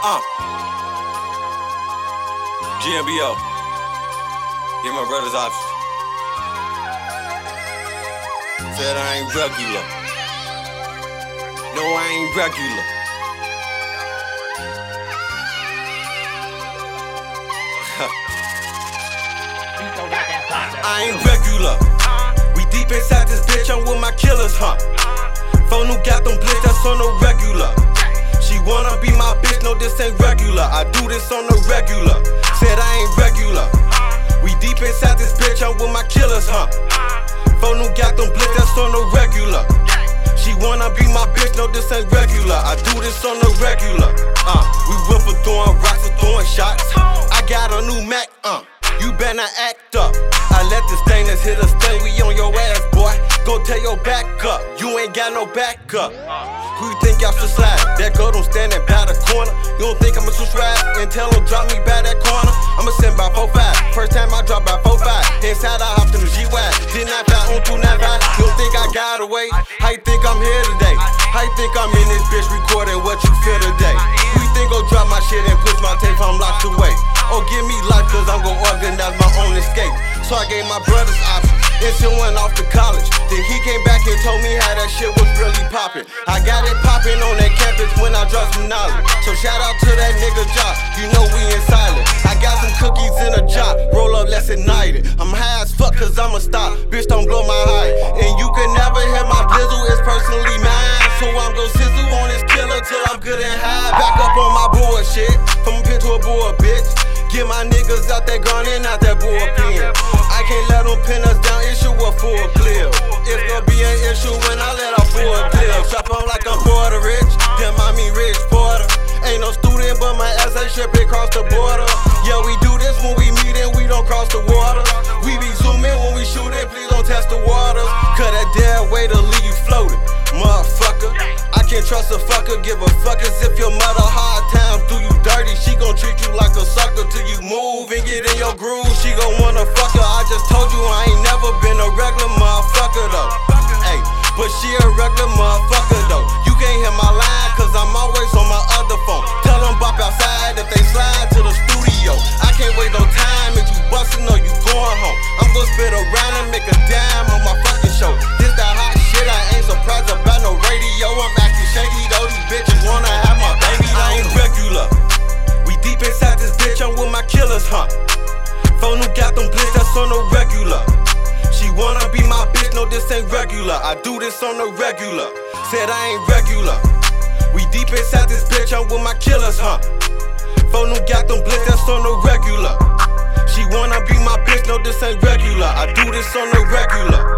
Uh. GMBO. Get my brother's options. Said I ain't regular. No, I ain't regular. I ain't regular. We deep inside this bitch, I'm with my killers, huh? Phone who got them blitz, that's on the regular. No, this ain't regular. I do this on the regular. Said I ain't regular. We deep inside this bitch, I'm with my killers, huh? Phone who got them blitz, that's on the regular. She wanna be my bitch, no, this ain't regular. I do this on the regular. Uh, we went for throwing rocks and throwing shots. I got a new Mac, uh. You better act up. I let the stainless hit a stain, we on your ass, boy. Go tell your back up. You ain't got no backup. Who you think y'all should slide? That girl don't standing by the corner. You don't think I'ma switch subscribe and tell him drop me by that corner? I'ma send by 4-5. First time I drop by 4-5. Inside I hopped in the G-Y. Did not fly on 295. You don't think I got away? How you think I'm here today? How you think I'm in this bitch recording what you feel today? Who you think gon' drop my shit and push my tape? I'm locked away. Or give me life cause I'm gon' organize my own escape. So I gave my brothers options. Still went off to college. Then he came back and told me how that shit was really poppin'. I got it popping on that campus when I dropped some knowledge. So shout out to that nigga Jock. You know we in silent. I got some cookies in a jar. Roll up, let's ignite it. I'm high as fuck cause I'ma stop. Bitch, don't blow my high. And you can never hear my blizzle, it's personally mine. So I'm gon' sizzle on this killer till I'm good and high. Back up on my bullshit. From a pit to a bull, bitch. Get my niggas out that gun and out that bullpen. I can't let them pin us down, Ain't no student, but my ass ain't ship across the border. Yeah, we do this when we meet and we don't cross the water. We be zooming when we shoot it, please don't test the waters. Cut that dead way to leave you floating, motherfucker. I can't trust a fucker, give a fuck as if your mother hard times do you dirty. She gon' treat you like a sucker till you move and get in your groove. She gon' gon' spit around and make a dime on my fucking show. This that hot shit, I ain't surprised about no radio. I'm acting shaky though, these bitches wanna have my baby. I ain't regular. We deep inside this bitch, I'm with my killers, huh? Phone who got them blitz, that's on the regular. She wanna be my bitch, no, this ain't regular. I do this on the regular. Said I ain't regular. We deep inside this bitch, I'm with my killers, huh? Phone who got them blitz, that's on the regular. This on the regular.